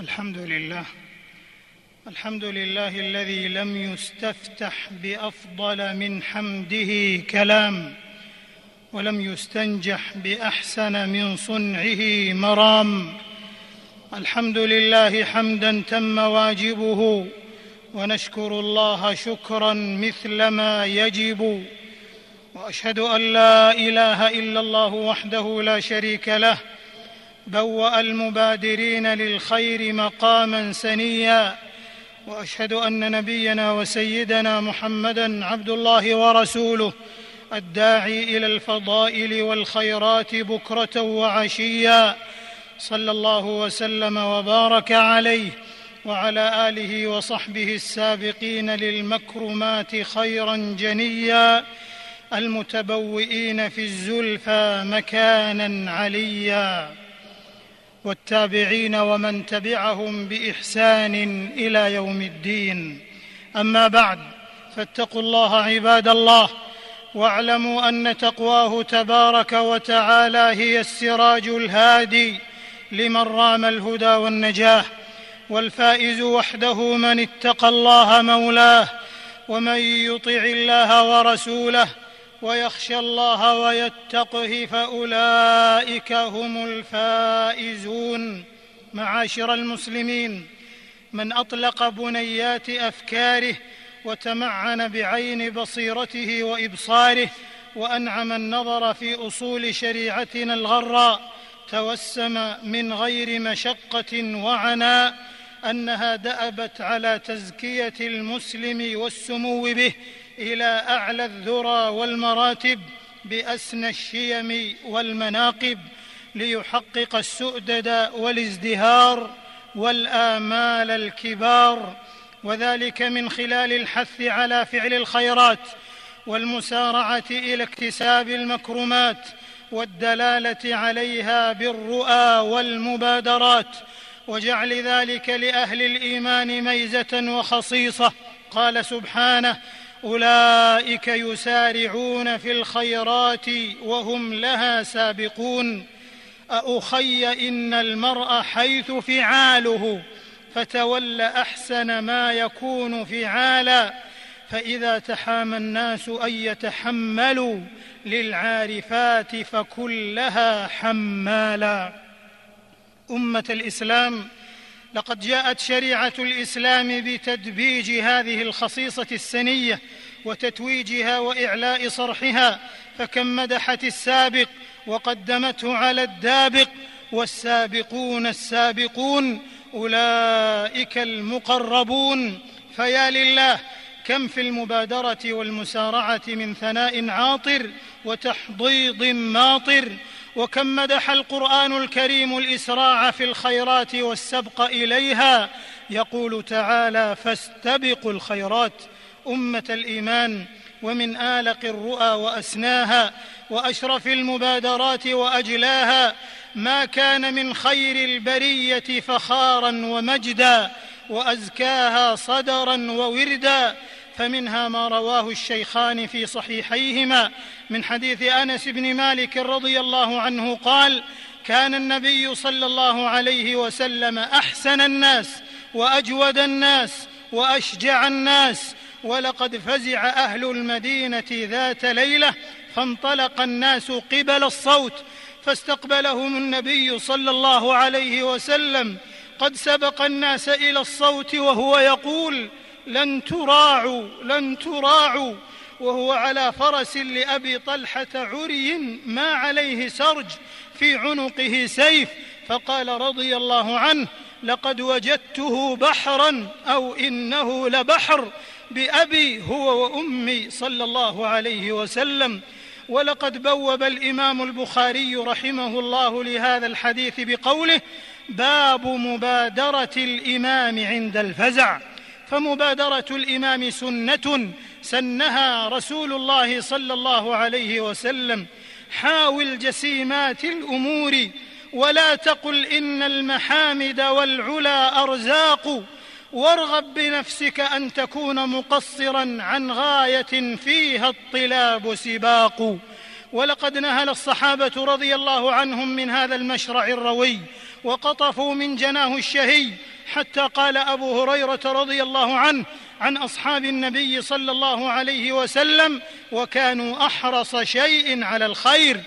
الحمد لله. الحمد لله الذي لم يستفتح بأفضل من حمده كلام ولم يستنجح بأحسن من صنعه مرام. الحمد لله حمدا تم واجبه ونشكر الله شكرا مثل ما يجب. وأشهد أن لا إله إلا الله وحده لا شريك له بوأ المبادرين للخير مقاما سنيا وأشهد أن نبينا وسيدنا محمدا عبد الله ورسوله الداعي إلى الفضائل والخيرات بكرة وعشيا. صلى الله وسلم وبارك عليه وعلى آله وصحبه السابقين للمكرمات خيرا جنيا. المتبوئين في الزلفى مكانا عليا. والتابعين ومن تبعهم بإحسان إلى يوم الدين. أما بعد فاتقوا الله عباد الله واعلموا أن تقواه تبارك وتعالى هي السراج الهادي لمن رام الهدى والنجاة والفائز وحده من اتقى الله مولاه ومن يطع الله ورسوله ويخشى الله ويتقه فأولئك هم الفائزون. معاشر المسلمين من أطلق بنيات أفكاره وتمعن بعين بصيرته وإبصاره وأنعم النظر في أصول شريعتنا الغراء توسم من غير مشقة وعناء أنها دأبت على تزكية المسلم والسمو به إلى أعلى الذرى والمراتب بأسنى الشيم والمناقب ليحقق السؤدد والازدهار والآمال الكبار وذلك من خلال الحث على فعل الخيرات والمسارعة إلى اكتساب المكرمات والدلالة عليها بالرؤى والمبادرات وجعل ذلك لأهل الإيمان ميزة وخصيصة. قال سبحانه أولئك يسارعون في الخيرات وهم لها سابقون. أخي إن المرء حيث فعاله فتول أحسن ما يكون فعالا. فإذا تحامى الناس أن يتحملوا للعارفات فكلها حمالا. أمة الإسلام لقد جاءت شريعة الإسلام بتدبيج هذه الخصيصة السنية وتتويجها وإعلاء صرحها فكم مدحت السابق وقدمته على الدابق والسابقون السابقون أولئك المقربون. فيا لله كم في المبادرة والمسارعة من ثناء عاطر وتحضيض ماطر وكم مدح القرآن الكريم الإسراع في الخيرات والسبق إليها. يقول تعالى فاستبقوا الخيرات أمة الإيمان ومن آلق الرؤى وأسناها وأشرف المبادرات وأجلاها. ما كان من خير البرية فخارا ومجدا وأزكاها صدرا ووردا. فمنها ما رواه الشيخان في صحيحيهما من حديث أنس بن مالك رضي الله عنه قال كان النبي صلى الله عليه وسلم أحسن الناس وأجود الناس وأشجع الناس ولقد فزع أهل المدينة ذات ليلة فانطلق الناس قبل الصوت فاستقبلهم النبي صلى الله عليه وسلم قد سبق الناس إلى الصوت وهو يقول لن تراعوا لن تراعوا. وهو على فرس لأبي طلحة عري ما عليه سرج في عنقه سيف. فقال رضي الله عنه لقد وجدته بحرا أو إنه لبحر بأبي هو وأمي صلى الله عليه وسلم ولقد بوب الإمام البخاري رحمه الله لهذا الحديث بقوله باب مبادرة الإمام عند الفزع فمبادرة الإمام سنة سنها رسول الله صلى الله عليه وسلم. حاول جسيمات الأمور ولا تقل إن المحامد والعلا أرزاق. وارغب بنفسك أن تكون مقصرا عن غاية فيها الطلاب سباق. ولقد نهل الصحابة رضي الله عنهم من هذا المشرع الروي وقطفوا من جناه الشهي حتى قال أبو هريرة رضي الله عنه عن أصحاب النبي صلى الله عليه وسلم وكانوا أحرص شيء على الخير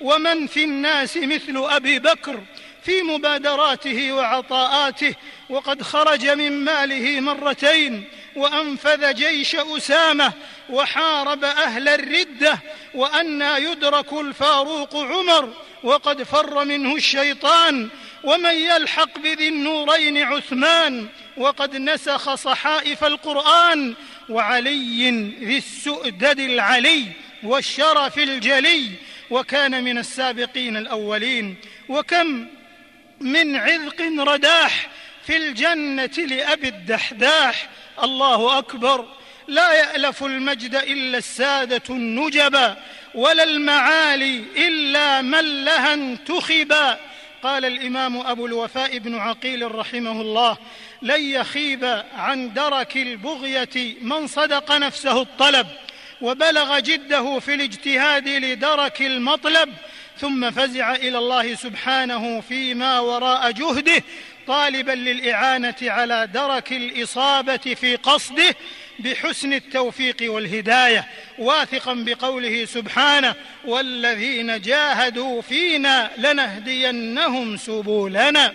ومن في الناس مثل أبي بكر في مبادراته وعطاءاته وقد خرج من ماله مرتين وأنفذ جيش أسامة وحارب أهل الردة وأنى يدرك الفاروق عمر وقد فر منه الشيطان ومن يلحق بذي النورين عثمان وقد نسخ صحائف القرآن وعلي ذي السؤدد العلي والشرف الجلي وكان من السابقين الأولين وكم من عذق رداح في الجنة لأبي الدحداح الله أكبر لا يألف المجد إلا السادة النجبا ولا المعالي إلا من لها انتخبا قال الإمام أبو الوفاء بن عقيل رحمه الله لن يخيب عن درك البغية من صدق نفسه الطلب وبلغ جده في الاجتهاد لدرك المطلب ثم فزع إلى الله سبحانه فيما وراء جهده طالبا للإعانة على درك الإصابة في قصده بحسن التوفيق والهداية واثقا بقوله سبحانه والذين جاهدوا فينا لنهدينهم سبلنا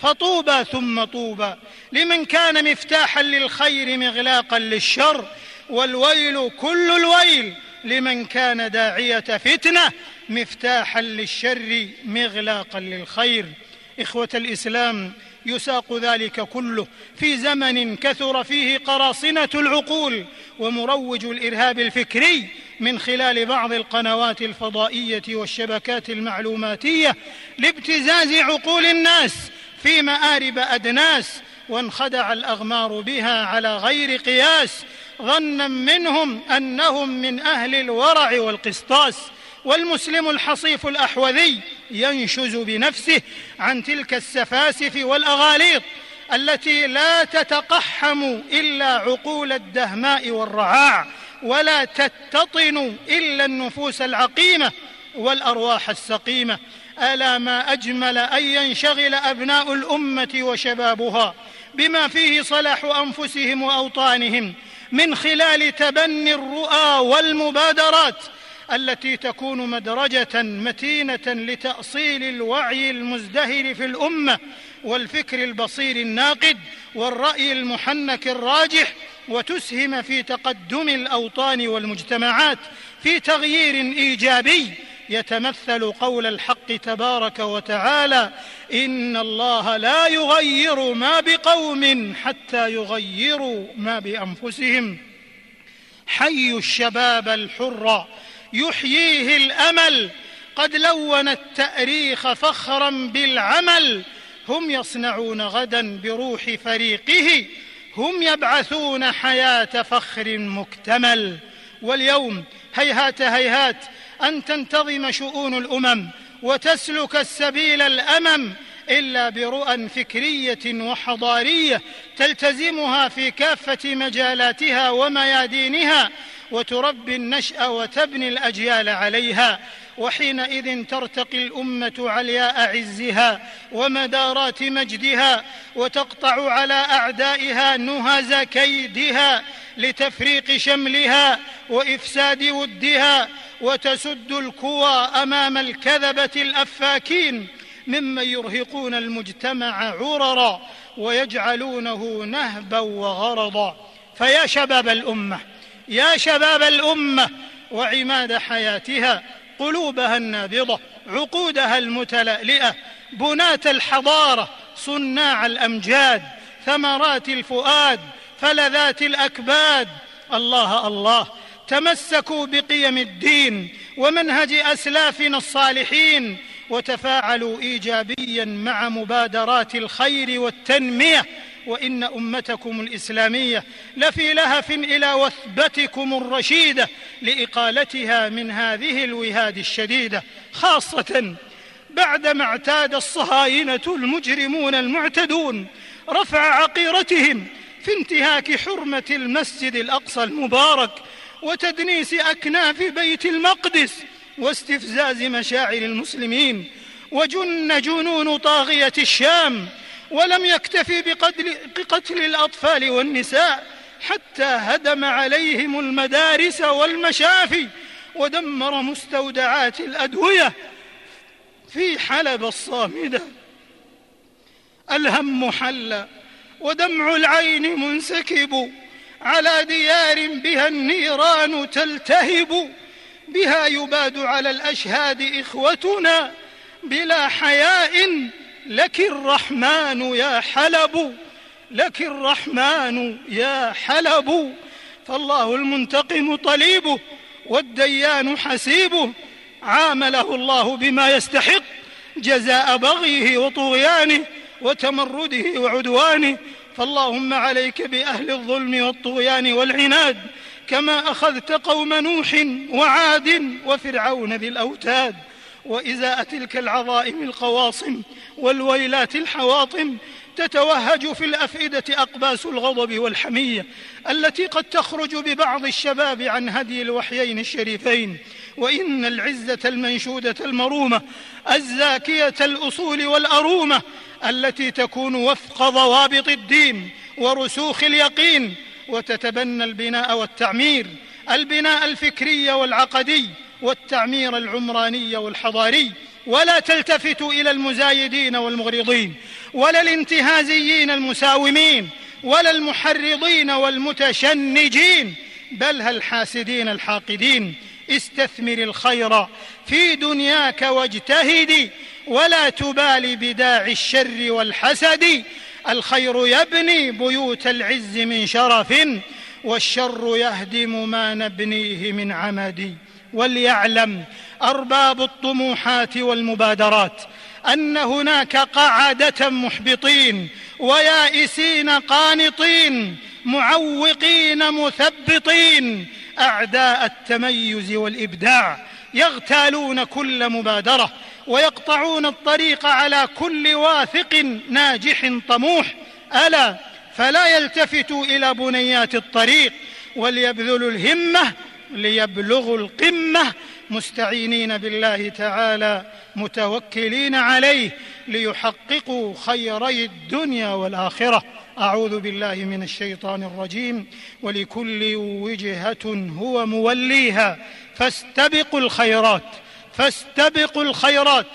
فطوبى ثم طوبى. لمن كان مفتاحا للخير مغلاقا للشر والويل كل الويل. لمن كان داعية فتنة مفتاحا للشر مغلاقا للخير. إخوة الإسلام يساق ذلك كله في زمن كثر فيه قراصنة العقول ومروج الإرهاب الفكري من خلال بعض القنوات الفضائية والشبكات المعلوماتية لابتزاز عقول الناس في مآرب أدناس وانخدع الأغمار بها على غير قياس ظنا منهم أنهم من أهل الورع والقسطاس. والمسلم الحصيف الأحوذي ينشز بنفسه عن تلك السفاسف والأغاليط التي لا تتقحم إلا عقول الدهماء والرعاع ولا تتطن إلا النفوس العقيمة والأرواح السقيمة. ألا ما أجمل أن ينشغل أبناء الأمة وشبابها بما فيه صلاح أنفسهم وأوطانهم من خلال تبني الرؤى والمبادرات التي تكون مدرجة متينة لتأصيل الوعي المزدهر في الأمة والفكر البصير الناقد والرأي المحنك الراجح وتسهم في تقدم الأوطان والمجتمعات في تغيير إيجابي يتمثل قول الحق تبارك وتعالى إن الله لا يغير ما بقوم حتى يغيروا ما بأنفسهم. حي الشباب الحر يحييه الأمل. قد لون التأريخ فخرا بالعمل. هم يصنعون غدا بروح فريقه. هم يبعثون حياة فخر مكتمل. واليوم هيهات هيهات أن تنتظم شؤون الأمم وتسلك السبيل الأمم. إلا برؤى فكرية وحضارية تلتزمها في كافة مجالاتها وميادينها وتربي النشأ وتبني الأجيال عليها وحينئذ ترتقي الأمة علياء عزها ومدارات مجدها وتقطع على أعدائها نهز كيدها لتفريق شملها وإفساد ودها وتسد الكوى أمام الكذبة الأفاكين ممن يرهقون المجتمع عررا ويجعلونه نهبا وغرضا. فيا شباب الأمة يا شباب الأمة وعماد حياتها قلوبها النابضة عقودها المتلألئة بناة الحضارة صناع الأمجاد ثمرات الفؤاد فلذات الأكباد. الله الله تمسكوا بقيم الدين ومنهج أسلافنا الصالحين وتفاعلوا ايجابيا مع مبادرات الخير والتنمية وإن أمتكم الإسلامية لفي لهف إلى وثبتكم الرشيدة لإقالتها من هذه الوهاد الشديدة خاصة بعدما اعتاد الصهاينة المجرمون المعتدون رفع عقيرتهم في انتهاك حرمة المسجد الأقصى المبارك وتدنيس أكناف بيت المقدس واستفزاز مشاعر المسلمين وجن جنون طاغية الشام ولم يكتفي بقتل, بقتل الأطفال والنساء حتى هدم عليهم المدارس والمشافي ودمر مستودعات الأدوية في حلب الصامدة. الهم حل ودمع العين منسكب على ديار بها النيران تلتهب بها يباد على الأشهاد إخوتنا بلا حياء. لك الرحمن يا حلب لك الرحمن يا حلب. فالله المنتقم طليبه والديان حسيبه عامله الله بما يستحق جزاء بغيه وطغيانه وتمرده وعدوانه. فاللهم عليك بأهل الظلم والطغيان والعناد كما أخذت قوم نوح وعاد وفرعون بالأوتاد وازاء تلك العظائم القواصم والويلات الحواطم تتوهج في الأفئدة أقباس الغضب والحمية التي قد تخرج ببعض الشباب عن هدي الوحيين الشريفين. وإن العزة المنشودة المرومة الزاكية الأصول والأرومة التي تكون وفق ضوابط الدين ورسوخ اليقين وتتبنى البناء والتعمير البناء الفكري والعقدي والتعمير العمراني والحضاري. ولا تلتفت إلى المزايدين والمغرضين ولا الانتهازيين المساومين ولا المحرضين والمتشنجين. بل الحاسدين الحاقدين؟ استثمر الخير في دنياك واجتهد ولا تبال بداعي الشر والحسد. الخير يبني بيوت العز من شرف والشر يهدم ما نبنيه من عمد. وليعلم أرباب الطموحات والمبادرات أن هناك قعده محبطين ويائسين قانطين معوقين مثبطين. أعداء التميز والإبداع يغتالون كل مبادرة ويقطعون الطريق على كل واثق ناجح طموح. ألا فلا يلتفتوا إلى بنيات الطريق وليبذلوا الهمة ليبلغوا القمة مستعينين بالله تعالى متوكلين عليه ليحققوا خيري الدنيا والآخرة. أعوذ بالله من الشيطان الرجيم. ولكل وجهة هو موليها فاستبقوا الخيرات. فاستبقوا الخيرات.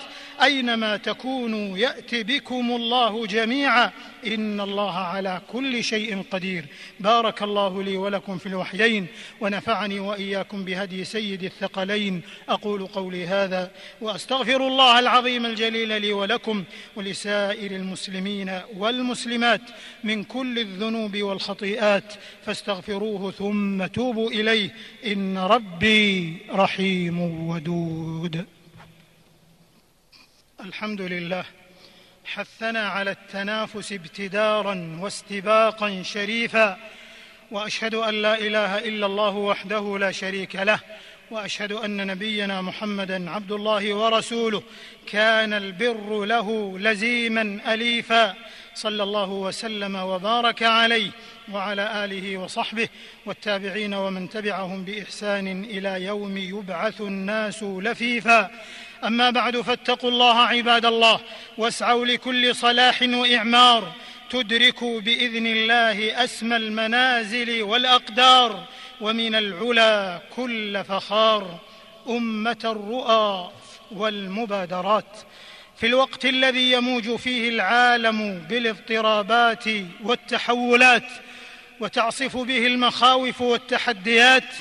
أينما تكونوا يات بكم الله جميعا إن الله على كل شيء قدير. بارك الله لي ولكم في الوحيين ونفعني وإياكم بهدي سيد الثقلين. أقول قولي هذا وأستغفر الله العظيم الجليل لي ولكم ولسائر المسلمين والمسلمات من كل الذنوب والخطيئات فاستغفروه ثم توبوا إليه. إن ربي رحيم ودود. الحمد لله. حثنا على التنافس ابتدارا واستباقا شريفا. وأشهد أن لا إله إلا الله وحده لا شريك له. وأشهد أن نبينا محمدا عبد الله ورسوله. كان البر له لزيما اليفا. صلى الله وسلم وبارك عليه وعلى آله وصحبه والتابعين ومن تبعهم بإحسان إلى يوم يبعث الناس لفيفا. أما بعد فاتقوا الله عباد الله واسعوا لكل صلاح وإعمار تدركوا بإذن الله أسمى المنازل والأقدار ومن العلا كل فخار أمة الرؤى والمبادرات. في الوقت الذي يموج فيه العالم بالاضطرابات والتحولات وتعصف به المخاوف والتحديات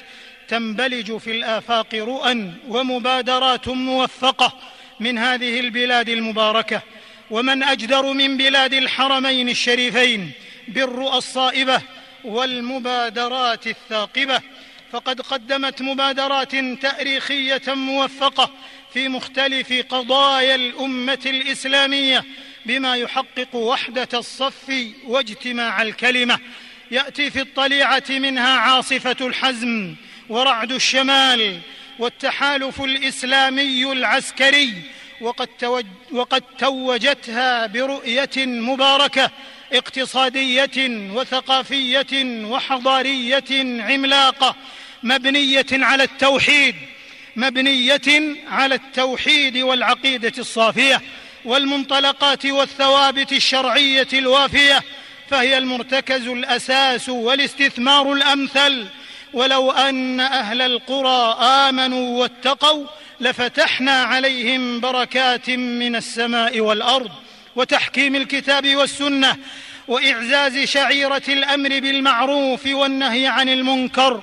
تنبلج في الآفاق رؤى ومبادرات موفقة من هذه البلاد المباركة. ومن أجدر من بلاد الحرمين الشريفين بالرؤى الصائبه والمبادرات الثاقبة. فقد قدمت مبادرات تأريخية موفقة في مختلف قضايا الأمة الإسلامية بما يحقق وحدة الصف واجتماع الكلمة. يأتي في الطليعة منها عاصفة الحزم ورعد الشمال والتحالف الإسلامي العسكري وقد, توج وقد توجتها برؤية مباركة اقتصادية وثقافية وحضارية عملاقة مبنية على التوحيد مبنية على التوحيد والعقيدة الصافية والمنطلقات والثوابت الشرعية الوافية فهي المرتكز الأساس والاستثمار الأمثل ولو أن أهل القرى آمنوا واتقوا لفتحنا عليهم بركات من السماء والأرض وتحكيم الكتاب والسنة وإعزاز شعيرة الأمر بالمعروف والنهي عن المنكر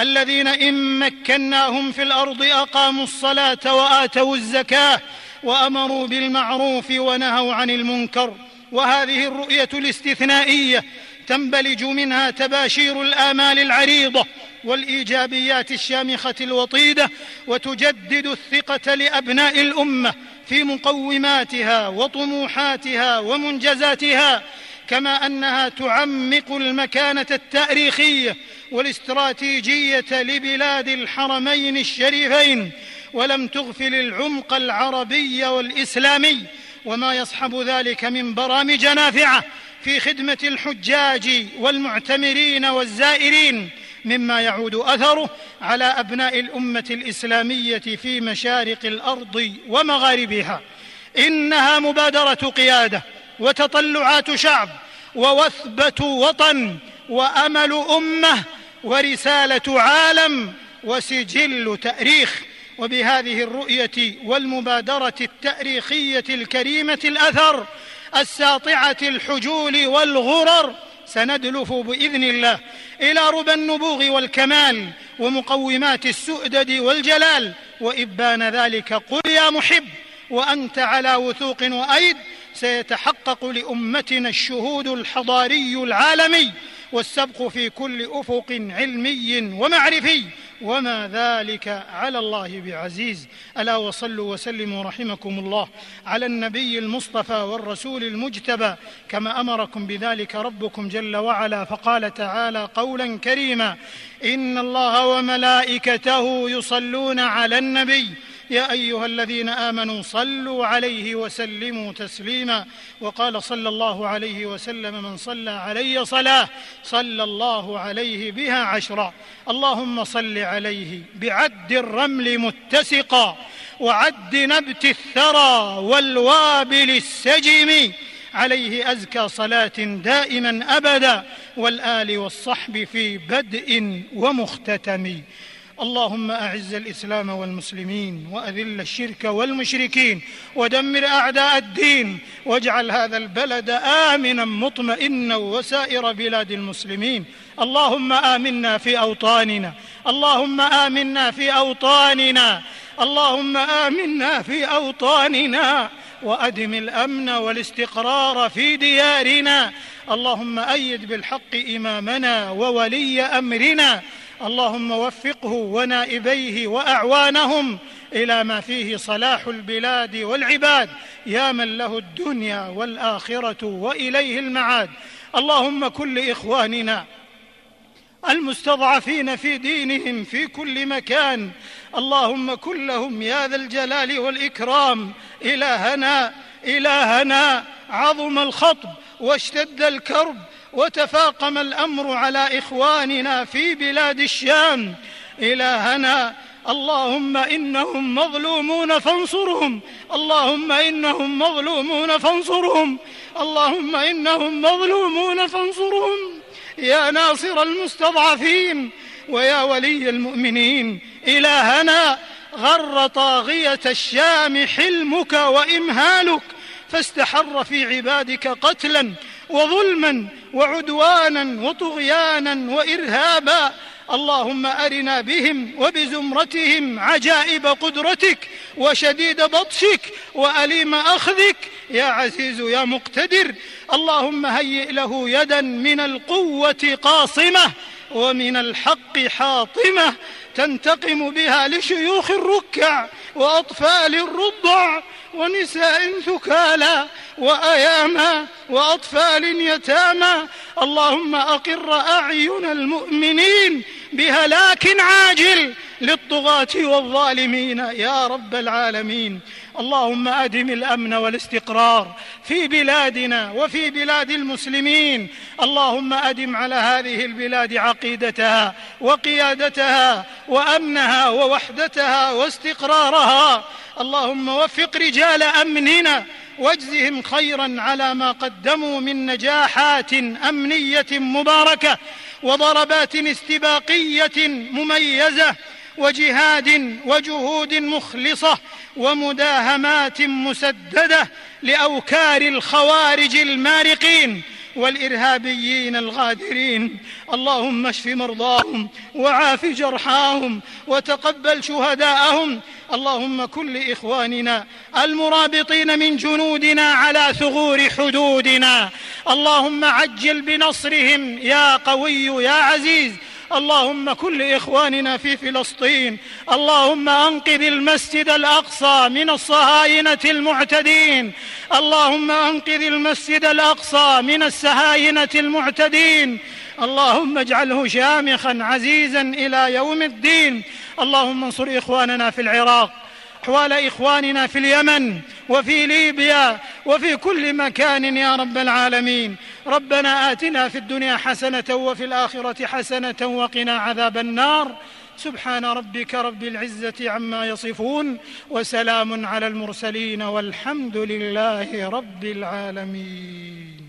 الذين إن مكناهم في الأرض أقاموا الصلاة وآتوا الزكاة وأمروا بالمعروف ونهوا عن المنكر وهذه الرؤية الاستثنائية تنبلج منها تباشير الآمال العريضة والإيجابيات الشامخة الوطيدة وتجدد الثقة لأبناء الأمة في مقوماتها وطموحاتها ومنجزاتها كما أنها تعمق المكانة التاريخية والاستراتيجية لبلاد الحرمين الشريفين ولم تغفل العمق العربي والإسلامي وما يصحب ذلك من برامج نافعة في خدمة الحجاج والمعتمرين والزائرين مما يعود أثره على أبناء الأمة الإسلامية في مشارق الأرض ومغاربها. إنها مبادرة قيادة وتطلعات شعب ووثبة وطن وأمل أمة ورسالة عالم وسجل تأريخ. وبهذه الرؤية والمبادرة التأريخية الكريمة الأثر الساطعة الحجول والغرر سندلف بإذن الله إلى ربى النبوغ والكمال ومقومات السؤدد والجلال وإبان ذلك قل يا محب وأنت على وثوق وأيد سيتحقق لأمتنا الشهود الحضاري العالمي والسبق في كل أفق علمي ومعرفي. وما ذلك على الله بعزيز. ألا وصلوا وسلموا رحمكم الله على النبي المصطفى والرسول المجتبى كما أمركم بذلك ربكم جل وعلا. فقال تعالى قولا كريما إن الله وملائكته يصلون على النبي يا أيها الذين آمنوا صلوا عليه وسلموا تسليما. وقال صلى الله عليه وسلم من صلى علي صلاة صلى الله عليه بها عشرا. اللهم صل عليه بعد الرمل متسقا وعد نبت الثرى والوابل السجم. عليه أزكى صلاة دائما أبدا. والآل والصحب في بدء ومختتم. اللهم أعز الإسلام والمسلمين وأذل الشرك والمشركين ودمر أعداء الدين واجعل هذا البلد آمنا مطمئنا وسائر بلاد المسلمين. اللهم آمنا في أوطاننا. اللهم آمنا في أوطاننا. اللهم آمنا في أوطاننا. وأدم الأمن والاستقرار في ديارنا. اللهم أيد بالحق إمامنا وولي أمرنا. اللهم وفقه ونائبيه وأعوانهم إلى ما فيه صلاح البلاد والعباد يا من له الدنيا والآخرة وإليه المعاد. اللهم كن لاخواننا المستضعفين في دينهم في كل مكان. اللهم كن لهم يا ذا الجلال والإكرام. إلهنا إلهنا عظم الخطب واشتد الكرب. وتفاقم الأمر على إخواننا في بلاد الشام. إلهنا اللهم إنهم مظلومون فانصرهم. اللهم إنهم مظلومون فانصرهم. اللهم إنهم مظلومون فانصرهم. يا ناصر المستضعفين ويا ولي المؤمنين إلهنا غر طاغية الشام حلمك وإمهالك. فاستحر في عبادك قتلا وظلما وعدوانا وطغيانا وإرهابا. اللهم أرنا بهم وبزمرتهم عجائب قدرتك وشديد بطشك وأليم أخذك. يا عزيز يا مقتدر اللهم هيئ له يدا من القوة قاصمة ومن الحق حاطمة. تنتقم بها لشيوخ الركع وأطفال الرضع ونساء ثكالى وأياما وأطفال يتامى اللهم أقر أعين المؤمنين بهلاك عاجل للطغاة والظالمين. يا رب العالمين. اللهم أدم الأمن والاستقرار في بلادنا وفي بلاد المسلمين. اللهم أدم على هذه البلاد عقيدتها وقيادتها وأمنها ووحدتها واستقرارها. اللهم وفق رجال أمننا واجزهم خيرا على ما قدموا من نجاحات أمنية مباركة وضربات استباقية مميزة وجهاد وجهود مخلصة ومداهمات مسددة لأوكار الخوارج المارقين والإرهابيين الغادرين. اللهم اشف مرضاهم وعاف جرحاهم وتقبل شهداءهم. اللهم كن لإخواننا المرابطين من جنودنا على ثغور حدودنا. اللهم عجل بنصرهم يا قوي يا عزيز. اللهم كن لاخواننا في فلسطين. اللهم أنقذ المسجد الأقصى من الصهاينة المعتدين. اللهم أنقذ المسجد الأقصى من السهاينة المعتدين. اللهم اجعله شامخا عزيزا إلى يوم الدين. اللهم انصر إخواننا في العراق أحوال إخواننا في اليمن وفي ليبيا وفي كل مكان يا رب العالمين. ربنا آتنا في الدنيا حسنة وفي الآخرة حسنة وقنا عذاب النار. سبحان ربك رب العزة عما يصفون وسلام على المرسلين والحمد لله رب العالمين.